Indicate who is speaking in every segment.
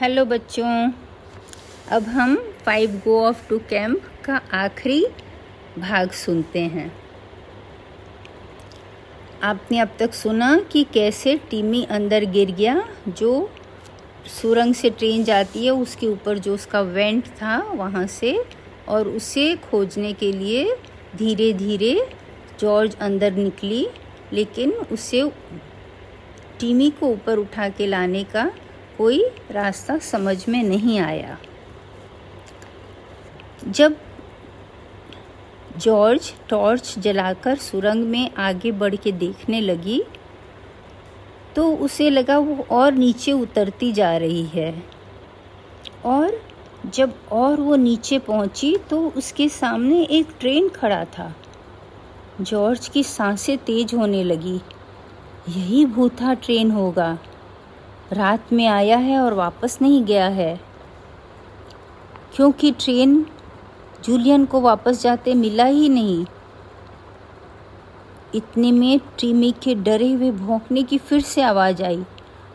Speaker 1: Hello बच्चों। अब हम five go off to camp का आखिरी भाग सुनते हैं। आपने अब तक सुना कि कैसे टीमी अंदर गिर गया, जो सुरंग से ट्रेन जाती है, उसके ऊपर जो उसका वेंट था, वहाँ से, और उसे खोजने के लिए धीरे धीरे जॉर्ज अंदर निकली, लेकिन उसे टीमी को ऊपर उठा के लाने का कोई रास्ता समझ में नहीं आया। जब जॉर्ज टॉर्च जलाकर सुरंग में आगे बढ़ के देखने लगी तो उसे लगा वो और नीचे उतरती जा रही है। और जब और वो नीचे पहुँची तो उसके सामने एक ट्रेन खड़ा था। जॉर्ज की साँसें तेज होने लगी। यही भूथा ट्रेन होगा। रात में आया है और वापस नहीं गया है। क्योंकि ट्रेन जूलियन को वापस जाते मिला ही नहीं। इतने में टीमी के डरे हुए भौंकने की फिर से आवाज़ आई।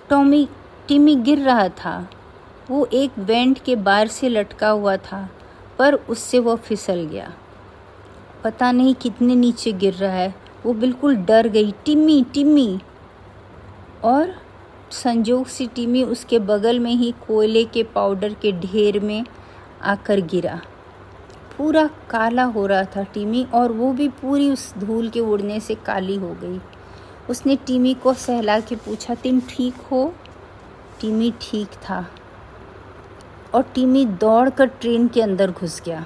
Speaker 1: टॉमी, टीमी गिर रहा था। वो एक वेंट के बार से लटका हुआ था, पर उससे वो फिसल गया। पता नहीं कितने नीचे गिर रहा है। वो बिल्कुल डर गई। टिम्मी टिम्मी और संजोग से टिम्मी उसके बगल में ही कोयले के पाउडर के ढेर में आकर गिरा। पूरा काला हो रहा था टीमी और वो भी पूरी उस धूल के उड़ने से काली हो गई। उसने टीमी को सहला के पूछा, तुम ठीक हो? टीमी ठीक था और टीमी दौड़कर ट्रेन के अंदर घुस गया।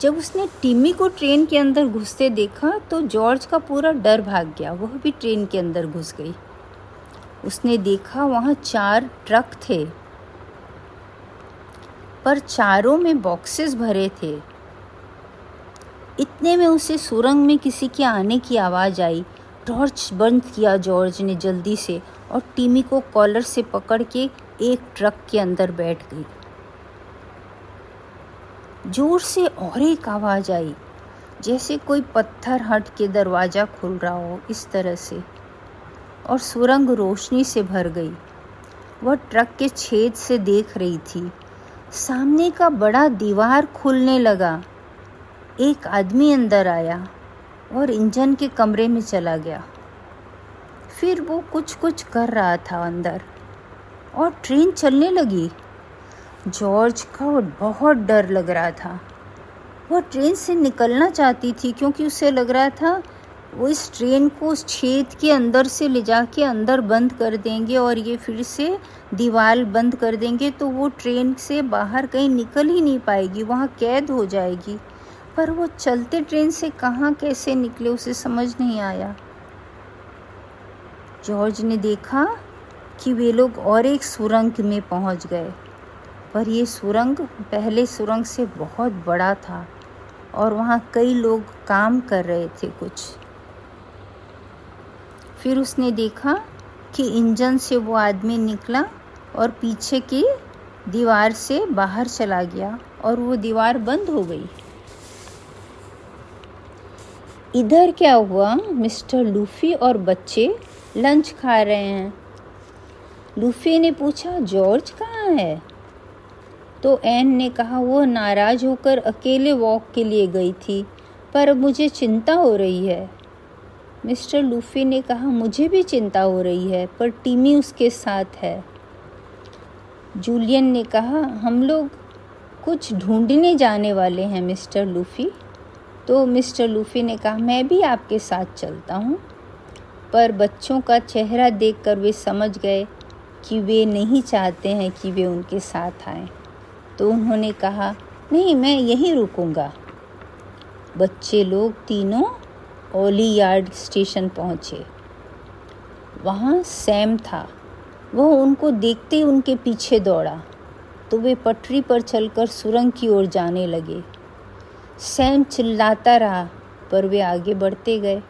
Speaker 1: जब उसने टीमी को ट्रेन के अंदर घुसते देखा तो जॉर्ज का पूरा डर भाग गया। वह भी ट्रेन के अंदर घुस गई। उसने देखा वहाँ चार ट्रक थे। पर चारों में बॉक्सेस भरे थे। इतने में उसे सुरंग में किसी के आने की आवाज़ आई। टॉर्च बंद किया जॉर्ज ने जल्दी से और टीमी को कॉलर से पकड़ के एक ट्रक के अंदर बैठ गई। ज़ोर से और एक आवाज़ आई, जैसे कोई पत्थर हट के दरवाज़ा खुल रहा हो इस तरह से। और सुरंग रोशनी से भर गई। वह ट्रक के छेद से देख रही थी। सामने का बड़ा दीवार खुलने लगा। एक आदमी अंदर आया और इंजन के कमरे में चला गया। फिर वो कुछ कुछ कर रहा था अंदर और ट्रेन चलने लगी। जॉर्ज को बहुत डर लग रहा था। वह ट्रेन से निकलना चाहती थी क्योंकि उसे लग रहा था वो इस ट्रेन को उस छेद के अंदर से ले जा के अंदर बंद कर देंगे और ये फिर से दीवार बंद कर देंगे तो वो ट्रेन से बाहर कहीं निकल ही नहीं पाएगी, वहाँ कैद हो जाएगी। पर वो चलते ट्रेन से कहाँ कैसे निकले उसे समझ नहीं आया। जॉर्ज ने देखा कि वे लोग और एक सुरंग में पहुँच गए, पर ये सुरंग पहले सुरंग से बहुत बड़ा था और वहाँ कई लोग काम कर रहे थे कुछ। फिर उसने देखा कि इंजन से वो आदमी निकला और पीछे की दीवार से बाहर चला गया और वो दीवार बंद हो गई। इधर क्या हुआ? मिस्टर लूफी और बच्चे लंच खा रहे हैं। लूफी ने पूछा, जॉर्ज कहाँ है? तो एन ने कहा, वो नाराज़ होकर अकेले वॉक के लिए गई थी, पर मुझे चिंता हो रही है। मिस्टर लूफी ने कहा, मुझे भी चिंता हो रही है, पर टीमी उसके साथ है। जूलियन ने कहा, हम लोग कुछ ढूँढने जाने वाले हैं, मिस्टर लूफी। तो मिस्टर लूफी ने कहा, मैं भी आपके साथ चलता हूँ। पर बच्चों का चेहरा देखकर वे समझ गए कि वे नहीं चाहते हैं कि वे उनके साथ आएँ। तो उन्होंने कहा, नहीं, मैं यहीं रुकूँगा। बच्चे लोग तीनों ओली यार्ड स्टेशन पहुँचे। वहाँ सैम था। वह उनको देखते ही उनके पीछे दौड़ा तो वे पटरी पर चलकर सुरंग की ओर जाने लगे। सैम चिल्लाता रहा, पर वे आगे बढ़ते गए।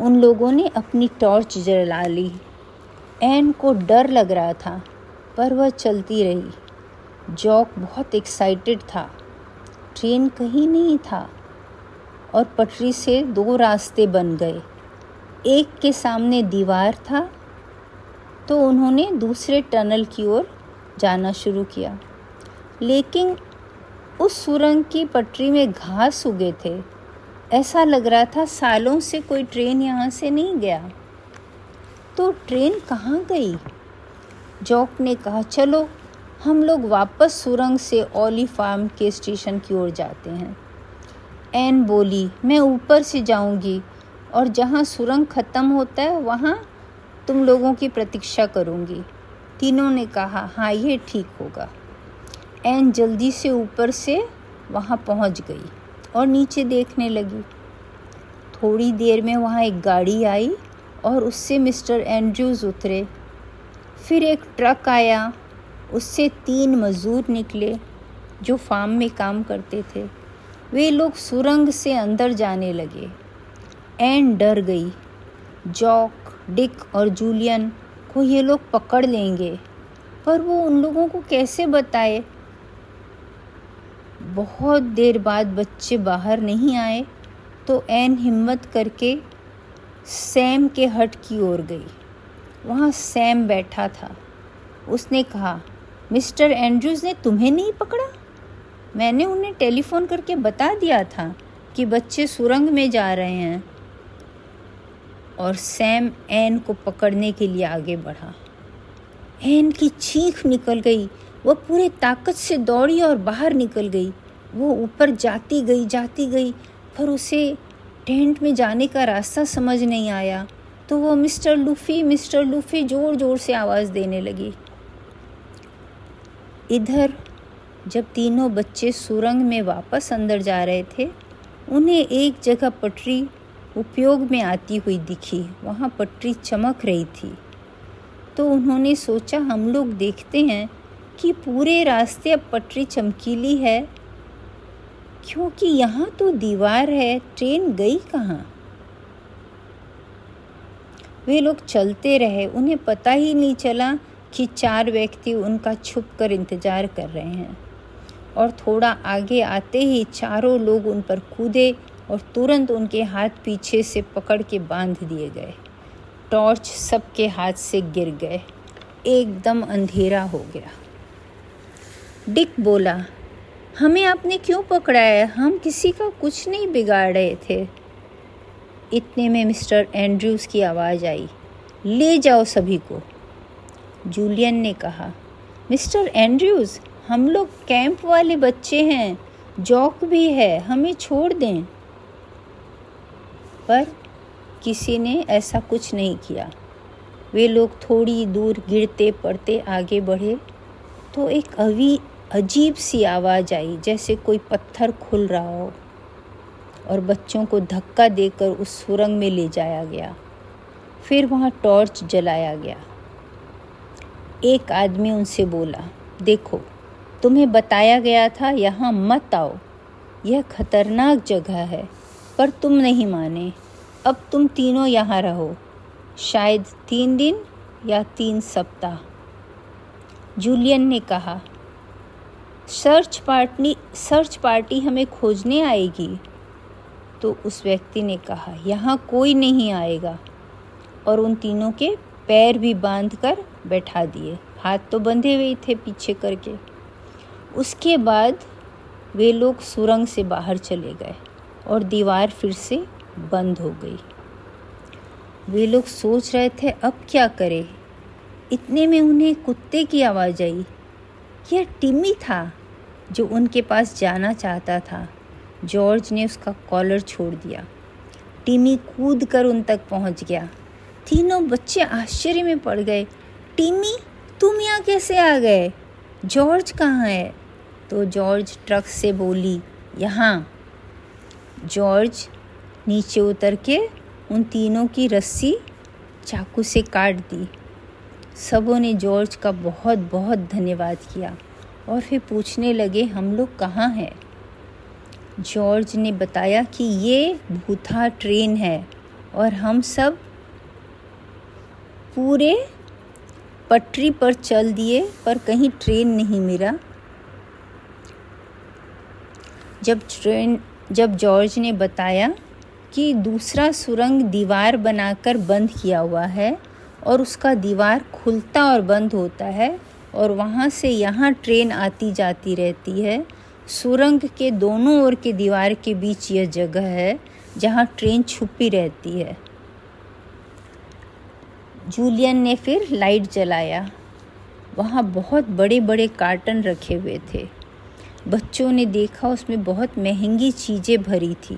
Speaker 1: उन लोगों ने अपनी टॉर्च जला ली। एन को डर लग रहा था, पर वह चलती रही। जॉक बहुत एक्साइटेड था। ट्रेन कहीं नहीं था। और पटरी से दो रास्ते बन गए। एक के सामने दीवार था तो उन्होंने दूसरे टनल की ओर जाना शुरू किया। लेकिन उस सुरंग की पटरी में घास उगे थे। ऐसा लग रहा था सालों से कोई ट्रेन यहाँ से नहीं गया। तो ट्रेन कहाँ गई? जॉक ने कहा, चलो, हम लोग वापस सुरंग से ओली फार्म के स्टेशन की ओर जाते हैं। एन बोली, मैं ऊपर से जाऊँगी और जहाँ सुरंग ख़त्म होता है, वहाँ तुम लोगों की प्रतीक्षा करूँगी। तीनों ने कहा हाँ ये ठीक होगा। एन जल्दी से ऊपर से वहाँ पहुँच गई और नीचे देखने लगी। थोड़ी देर में वहाँ एक गाड़ी आई और उससे मिस्टर एंड्रयूज़ उतरे। फिर एक ट्रक आया, उससे तीन मज़दूर निकले जो फार्म में काम करते थे। वे लोग सुरंग से अंदर जाने लगे। एन डर गई। जॉक, डिक और जूलियन को ये लोग पकड़ लेंगे। पर वो उन लोगों को कैसे बताए? बहुत देर बाद बच्चे बाहर नहीं आए तो एन हिम्मत करके सैम के हट की ओर गई। वहाँ सैम बैठा था। उसने कहा, मिस्टर एंड्रूज ने तुम्हें नहीं पकड़ा? मैंने उन्हें टेलीफोन करके बता दिया था कि बच्चे सुरंग में जा रहे हैं। और सैम एन को पकड़ने के लिए आगे बढ़ा। एन की चीख निकल गई। वह पूरे ताकत से दौड़ी और बाहर निकल गई। वो ऊपर जाती गई जाती गई, पर उसे टेंट में जाने का रास्ता समझ नहीं आया। तो वो मिस्टर लूफ़ी मिस्टर लूफ़ी ज़ोर ज़ोर से आवाज़ देने लगी। इधर जब तीनों बच्चे सुरंग में वापस अंदर जा रहे थे, उन्हें एक जगह पटरी उपयोग में आती हुई दिखी। वहाँ पटरी चमक रही थी। तो उन्होंने सोचा, हम लोग देखते हैं कि पूरे रास्ते अब पटरी चमकीली है। क्योंकि यहाँ तो दीवार है, ट्रेन गई कहाँ? वे लोग चलते रहे। उन्हें पता ही नहीं चला कि चार व्यक्ति उनका छुप कर इंतज़ार कर रहे हैं। और थोड़ा आगे आते ही चारों लोग उन पर कूदे और तुरंत उनके हाथ पीछे से पकड़ के बाँध दिए गए। टॉर्च सबके हाथ से गिर गए। एकदम अंधेरा हो गया। डिक बोला, हमें आपने क्यों पकड़ा है हम किसी का कुछ नहीं बिगाड़ रहे थे। इतने में मिस्टर एंड्रयूज़ की आवाज़ आई, ले जाओ सभी को। जूलियन ने कहा, मिस्टर एंड्रयूज़ हम लोग कैंप वाले बच्चे हैं, जॉक भी है, हमें छोड़ दें। पर किसी ने ऐसा कुछ नहीं किया। वे लोग थोड़ी दूर गिरते पड़ते आगे बढ़े तो एक अवी, अजीब सी आवाज़ आई, जैसे कोई पत्थर खुल रहा हो, और बच्चों को धक्का देकर उस सुरंग में ले जाया गया। फिर वहाँ टॉर्च जलाया गया। एक आदमी उनसे बोला, देखो तुम्हें बताया गया था, यहाँ मत आओ। यह खतरनाक जगह है, पर तुम नहीं माने। अब तुम तीनों यहाँ रहो, शायद तीन दिन या तीन सप्ताह। जूलियन ने कहा, सर्च पार्टी सर्च पार्टी हमें खोजने आएगी। तो उस व्यक्ति ने कहा, यहाँ कोई नहीं आएगा। और उन तीनों के पैर भी बाँध कर बैठा दिए। हाथ तो बंधे हुए थे पीछे करके। उसके बाद वे लोग सुरंग से बाहर चले गए और दीवार फिर से बंद हो गई। वे लोग सोच रहे थे, अब क्या करें? इतने में उन्हें कुत्ते की आवाज़ आई। यह टिम्मी था जो उनके पास जाना चाहता था। जॉर्ज ने उसका कॉलर छोड़ दिया। टिमी कूद कर उन तक पहुँच गया। तीनों बच्चे आश्चर्य में पड़ गए। टिमी तुम यहाँ कैसे आ गए? जॉर्ज कहाँ है? तो जॉर्ज ट्रक से बोली, यहाँ। जॉर्ज नीचे उतर के उन तीनों की रस्सी चाकू से काट दी। सबों ने जॉर्ज का बहुत बहुत धन्यवाद किया और फिर पूछने लगे, हम लोग कहाँ हैं? जॉर्ज ने बताया कि ये भूथा ट्रेन है और हम सब पूरे पटरी पर चल दिए, पर कहीं ट्रेन नहीं मिला। जब ट्रेन, जब जॉर्ज ने बताया कि दूसरा सुरंग दीवार बनाकर बंद किया हुआ है और उसका दीवार खुलता और बंद होता है और वहाँ से यहाँ ट्रेन आती जाती रहती है, सुरंग के दोनों ओर के दीवार के बीच यह जगह है जहाँ ट्रेन छुपी रहती है। जूलियन ने फिर लाइट जलाया। वहाँ बहुत बड़े बड़े कार्टन रखे हुए थे। बच्चों ने देखा उसमें बहुत महँगी चीज़ें भरी थी,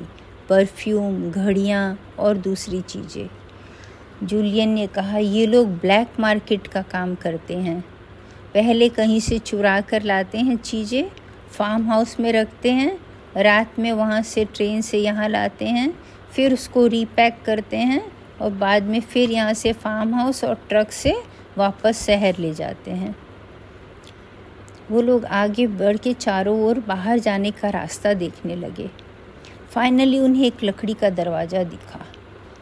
Speaker 1: परफ्यूम, घड़ियाँ और दूसरी चीज़ें। जूलियन ने कहा, ये लोग ब्लैक मार्केट का काम करते हैं। पहले कहीं से चुरा कर लाते हैं चीज़ें, फार्म हाउस में रखते हैं, रात में वहाँ से ट्रेन से यहाँ लाते हैं, फिर उसको रीपैक करते हैं और बाद में फिर यहाँ से फार्म हाउस और ट्रक से वापस शहर ले जाते हैं। वो लोग आगे बढ़ के चारों ओर बाहर जाने का रास्ता देखने लगे। फाइनली उन्हें एक लकड़ी का दरवाज़ा दिखा।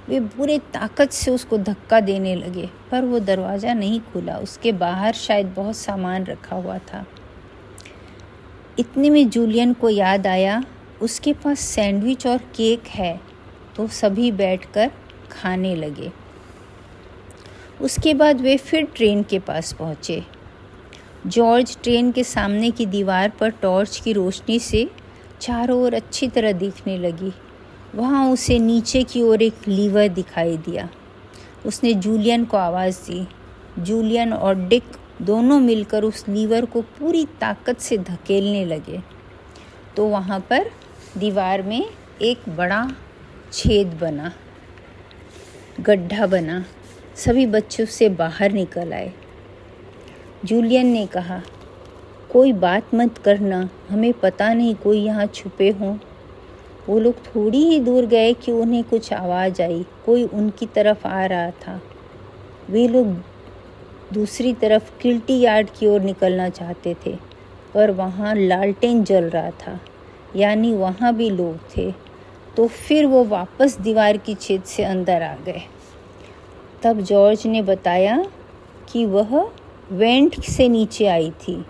Speaker 1: वे पूरे ताकत से उसको धक्का देने लगे, पर वो दरवाज़ा नहीं खुला। उसके बाहर शायद बहुत सामान रखा हुआ था। इतने में जूलियन को याद आया, उसके पास सैंडविच और केक है तो सभी बैठकर खाने लगे। उसके बाद वे फिर ट्रेन के पास पहुँचे। जॉर्ज ट्रेन के सामने की दीवार पर टॉर्च की रोशनी से चारों ओर अच्छी तरह देखने लगी। वहाँ उसे नीचे की ओर एक लीवर दिखाई दिया। उसने जूलियन को आवाज़ दी। जूलियन और डिक दोनों मिलकर उस लीवर को पूरी ताकत से धकेलने लगे। तो वहाँ पर दीवार में एक बड़ा छेद बना, गड्ढा बना। सभी बच्चों से बाहर निकल आए। जूलियन ने कहा, कोई बात मत करना, हमें पता नहीं कोई यहाँ छुपे हों। वो लोग थोड़ी ही दूर गए कि उन्हें कुछ आवाज़ आई, कोई उनकी तरफ़ आ रहा था। वे लोग दूसरी तरफ़ किल्टी यार्ड की ओर निकलना चाहते थे, पर वहाँ लालटेन जल रहा था, यानी वहाँ भी लोग थे। तो फिर वो वापस दीवार की छेद से अंदर आ गए। तब जॉर्ज ने बताया कि वह वेंट से नीचे आई थी।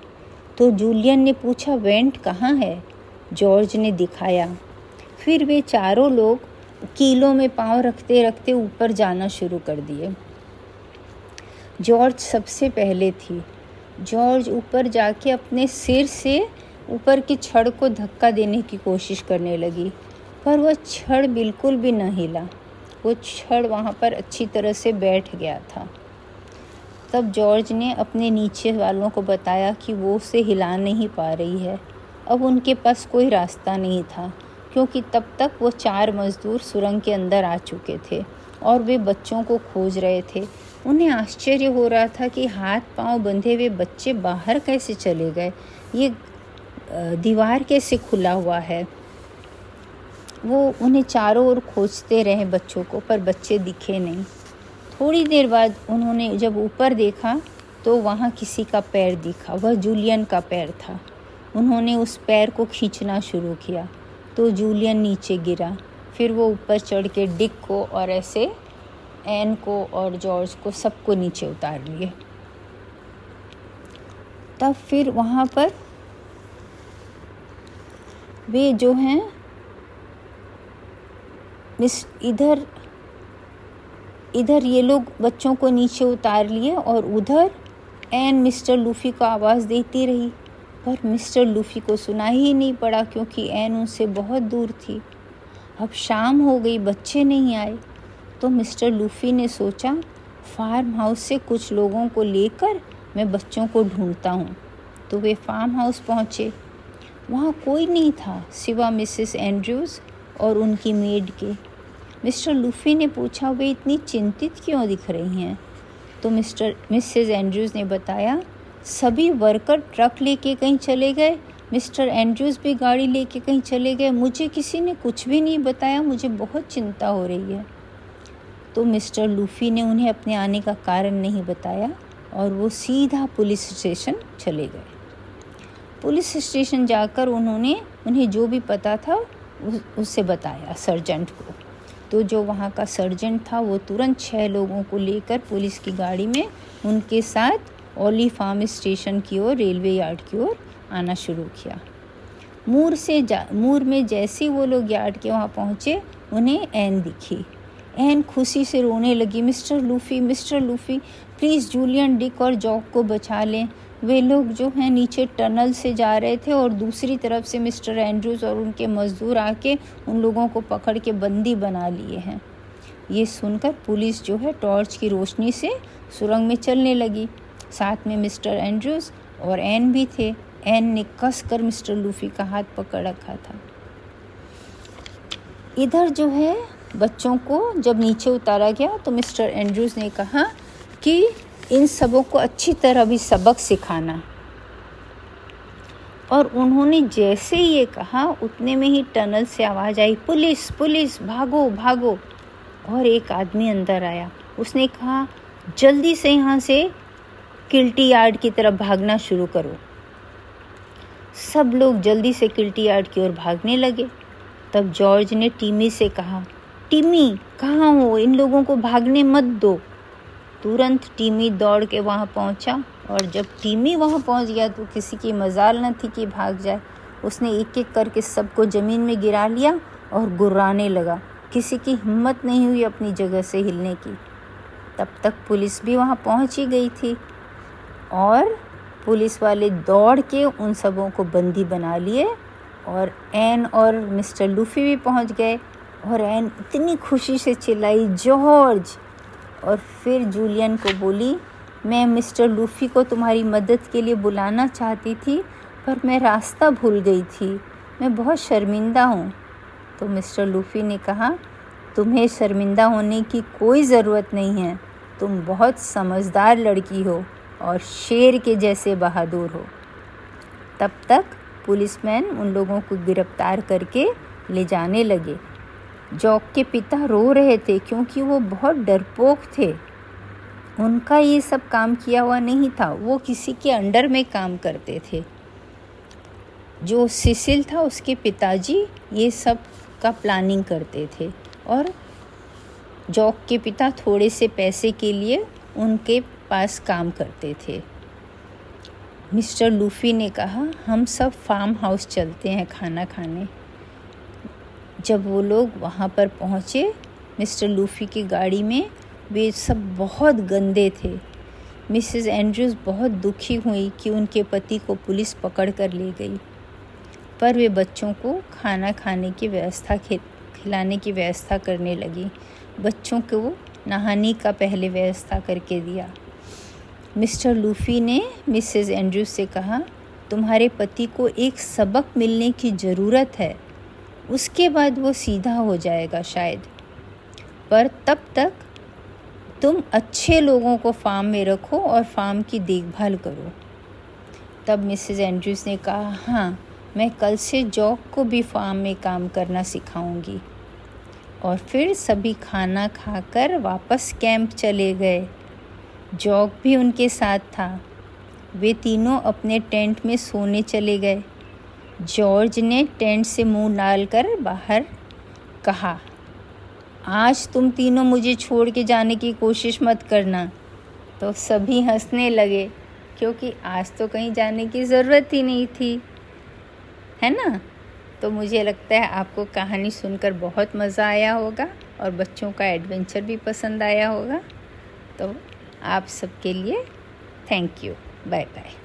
Speaker 1: तो जूलियन ने पूछा, वेंट कहाँ है? जॉर्ज ने दिखाया। फिर वे चारों लोग कीलों में पाँव रखते रखते ऊपर जाना शुरू कर दिए। जॉर्ज सबसे पहले थी। जॉर्ज ऊपर जाके अपने सिर से ऊपर की छड़ को धक्का देने की कोशिश करने लगी, पर वह छड़ बिल्कुल भी न हिला। वो छड़ वहाँ पर अच्छी तरह से बैठ गया था। तब जॉर्ज ने अपने नीचे वालों को बताया कि वो उसे हिला नहीं पा रही है। अब उनके पास कोई रास्ता नहीं था, क्योंकि तब तक वो चार मज़दूर सुरंग के अंदर आ चुके थे और वे बच्चों को खोज रहे थे। उन्हें आश्चर्य हो रहा था कि हाथ पाँव बंधे हुए बच्चे बाहर कैसे चले गए। ये दीवार कैसे खुला हुआ है? वो उन्हें चारों ओर खोजते रहे बच्चों को, पर बच्चे दिखे नहीं। थोड़ी देर बाद उन्होंने जब ऊपर देखा तो वहाँ किसी का पैर दिखा। वह जूलियन का पैर था। उन्होंने उस पैर को खींचना शुरू किया तो जूलियन नीचे गिरा। फिर वो ऊपर चढ़ के डिक को और ऐसे एन को और जॉर्ज को सबको नीचे उतार लिए। तब फिर वहाँ पर वे जो हैं, मिस इधर इधर ये लोग बच्चों को नीचे उतार लिए और उधर एन मिस्टर लूफी को आवाज़ देती रही। पर मिस्टर लूफी को सुना ही नहीं पड़ा क्योंकि एन उनसे बहुत दूर थी। अब शाम हो गई, बच्चे नहीं आए। तो मिस्टर लूफी ने सोचा, फार्म हाउस से कुछ लोगों को लेकर मैं बच्चों को ढूंढता हूँ। तो वे फार्म हाउस पहुँचे। वहाँ कोई नहीं था, सिवा मिसेस एंड्रयूज़ और उनकी मेड के। मिस्टर लूफी ने पूछा, वे इतनी चिंतित क्यों दिख रही हैं? तो मिस्टर, मिसेस एंड्रयूज़ ने बताया, सभी वर्कर ट्रक लेके कहीं चले गए, मिस्टर एंड्रयूज़ भी गाड़ी लेके कहीं चले गए। मुझे किसी ने कुछ भी नहीं बताया, मुझे बहुत चिंता हो रही है। तो मिस्टर लूफी ने उन्हें अपने आने का कारण नहीं बताया और वो सीधा पुलिस स्टेशन चले गए। पुलिस स्टेशन जाकर उन्होंने उन्हें जो भी पता था उससे बताया, सर्जेंट को। तो जो वहाँ का सर्जेंट था, वो तुरंत छः लोगों को लेकर पुलिस की गाड़ी में उनके साथ ओली फार्म स्टेशन की ओर, रेलवे यार्ड की ओर आना शुरू किया। मूर से जा, मूर में जैसे वो लोग यार्ड के वहाँ पहुँचे, उन्हें एन दिखी। एन खुशी से रोने लगी, mister Luffy mister Luffy, please Julian Dick और जॉक को बचा लें। वे लोग जो हैं नीचे टनल से जा रहे थे और दूसरी तरफ़ से मिस्टर एंड्रूज और उनके मज़दूर आके उन लोगों को पकड़ के बंदी बना लिए हैं। ये सुनकर पुलिस जो है टॉर्च की रोशनी से सुरंग में चलने लगी। साथ में मिस्टर एंड्रूज और एन भी थे। एन ने कस कर मिस्टर लूफी का हाथ पकड़ रखा था। इधर जो है बच्चों को जब नीचे उतारा गया तो मिस्टर एंड्रूज ने कहा कि इन सबों को अच्छी तरह भी सबक सिखाना। और उन्होंने जैसे ही ये कहा, उतने में ही टनल से आवाज़ आई, पुलिस पुलिस, भागो भागो। और एक आदमी अंदर आया। उसने कहा, जल्दी से यहाँ से किल्टी यार्ड की तरफ़ भागना शुरू करो। सब लोग जल्दी से किल्टी यार्ड की ओर भागने लगे। तब जॉर्ज ने टीमी से कहा, टीमी, कहाँ हो? इन लोगों को भागने मत दो। तुरंत टीमी दौड़ के वहाँ पहुँचा, और जब टीमी वहाँ पहुँच गया तो किसी की मजाल न थी कि भाग जाए। उसने एक एक करके सबको ज़मीन में गिरा लिया और गुर्राने लगा। किसी की हिम्मत नहीं हुई अपनी जगह से हिलने की। तब तक पुलिस भी वहाँ पहुँच ही गई थी। और पुलिस वाले दौड़ के उन सबों को बंदी बना लिए, और एन और मिस्टर लूफी भी पहुँच गए। और एन इतनी खुशी से चिल्लाई, जॉर्ज! और फिर जूलियन को बोली, मैं मिस्टर लूफ़ी को तुम्हारी मदद के लिए बुलाना चाहती थी, पर मैं रास्ता भूल गई थी। मैं बहुत शर्मिंदा हूँ। तो मिस्टर लूफ़ी ने कहा, तुम्हें शर्मिंदा होने की कोई ज़रूरत नहीं है। तुम बहुत समझदार लड़की हो और शेर के जैसे बहादुर हो। तब तक पुलिसमैन उन लोगों को गिरफ़्तार करके ले जाने लगे। जॉक के पिता रो रहे थे क्योंकि वो बहुत डरपोक थे। उनका ये सब काम किया हुआ नहीं था। वो किसी के अंडर में काम करते थे। जो सिसिल था उसके पिताजी ये सब का प्लानिंग करते थे और जॉक के पिता थोड़े से पैसे के लिए उनके पास काम करते थे। मिस्टर लूफी ने कहा, हम सब फार्म हाउस चलते हैं खाना खाने। जब वो लोग वहाँ पर पहुँचे, मिस्टर लूफ़ी की गाड़ी में, वे सब बहुत गंदे थे। मिसेस एंड्रूज बहुत दुखी हुई कि उनके पति को पुलिस पकड़ कर ले गई। पर वे बच्चों को खाना खाने की व्यवस्था खिलाने की व्यवस्था करने लगी। बच्चों को नहाने का पहले व्यवस्था करके दिया। मिस्टर लूफ़ी ने मिसेस एंड्रूज से कहा, तुम्हारे पति को एक सबक मिलने की ज़रूरत है। उसके बाद वो सीधा हो जाएगा शायद। पर तब तक तुम अच्छे लोगों को फार्म में रखो और फार्म की देखभाल करो। तब मिसेस एंड्रूज ने कहा हाँ मैं कल से जॉक को भी फार्म में काम करना सिखाऊँगी। और फिर सभी खाना खाकर वापस कैंप चले गए। जॉक भी उनके साथ था। वे तीनों अपने टेंट में सोने चले गए। जॉर्ज ने टेंट से मुँह डालकर बाहर कहा, आज तुम तीनों मुझे छोड़ के जाने की कोशिश मत करना। तो सभी हंसने लगे, क्योंकि आज तो कहीं जाने की ज़रूरत ही नहीं थी। है ना? तो मुझे लगता है आपको कहानी सुनकर बहुत मज़ा आया होगा और बच्चों का एडवेंचर भी पसंद आया होगा। तो आप सबके लिए थैंक यू। Bye bye